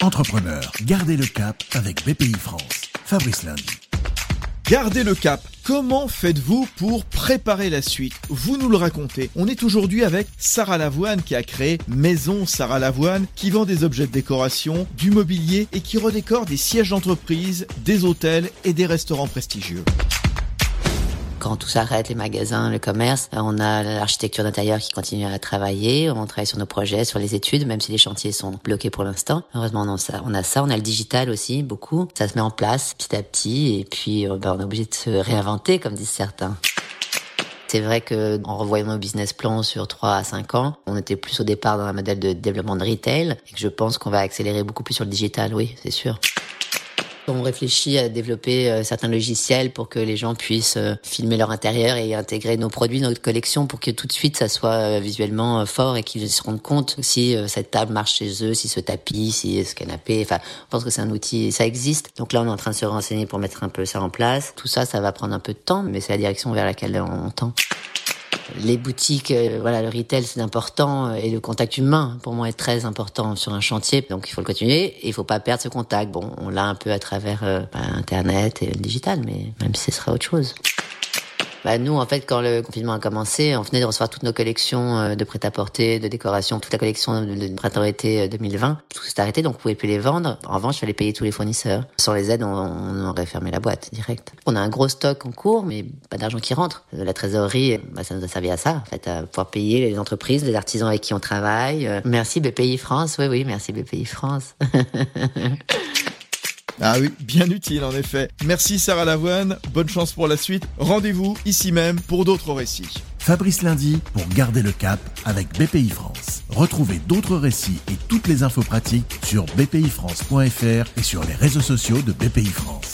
Entrepreneur, gardez le cap avec BPI France. Fabrice Lundi. Gardez le cap. Comment faites-vous pour préparer la suite? Vous nous le racontez. On est aujourd'hui avec Sarah Lavoine qui a créé Maison Sarah Lavoine qui vend des objets de décoration, du mobilier et qui redécore des sièges d'entreprise, des hôtels et des restaurants prestigieux quand tout s'arrête, les magasins, le commerce, euh, on a l'architecture d'intérieur qui continue à travailler, on travaille sur nos projets, sur les études, même si les chantiers sont bloqués pour l'instant. Heureusement, on a ça, on a ça, on a le digital aussi, beaucoup. Ça se met en place petit à petit, et puis euh, ben, on est obligé de se réinventer, comme disent certains. C'est vrai que en revoyant nos business plans sur 3 à 5 ans, on était plus au départ dans un modèle de développement de retail et que je pense qu'on va accélérer beaucoup plus sur le digital, oui, c'est sûr. On réfléchit à développer euh, certains logiciels pour que les gens puissent euh, filmer leur intérieur et intégrer nos produits, notre collection pour que tout de suite ça soit euh, visuellement fort et qu'ils se rendent compte si cette table marche chez eux, si ce tapis, si ce canapé. Enfin, je pense que c'est un outil, ça existe. Donc là, on est en train de se renseigner pour mettre un peu ça en place. Tout ça, ça va prendre un peu de temps, mais c'est la direction vers laquelle on tend les boutiques, euh, voilà, le retail c'est important euh, et le contact humain pour moi est très important sur un chantier. Donc il faut le continuer et il faut pas perdre ce contact. Bon, on l'a un peu à travers euh, bah, Internet et le digital, mais même si ce sera autre chose. Bah, nous, en fait, quand le confinement a commencé, on venait de recevoir toutes nos collections euh, de prêt-à-porter, de décoration, toute la collection de printemps-été 2020. Euh, Tout s'est arrêté, donc on pouvait plus les vendre. En revanche, il fallait payer tous les fournisseurs. Sans les aides, on, aurait fermé la boîte direct. On a un gros stock en cours, mais pas d'argent qui rentre. Euh, la trésorerie, bah, ça nous a servi à ça, en fait, à pouvoir payer les entreprises, les artisans avec qui on travaille. Merci BPI France. Oui, oui, merci BPI France. Ah oui, bien utile en effet. Merci Sarah Lavoine, bonne chance pour la suite. Rendez-vous ici même pour d'autres récits. Fabrice Lundi pour garder le cap avec BPI France. Retrouvez d'autres récits et toutes les infos pratiques sur bpifrance.fr et sur les réseaux sociaux de BPI France.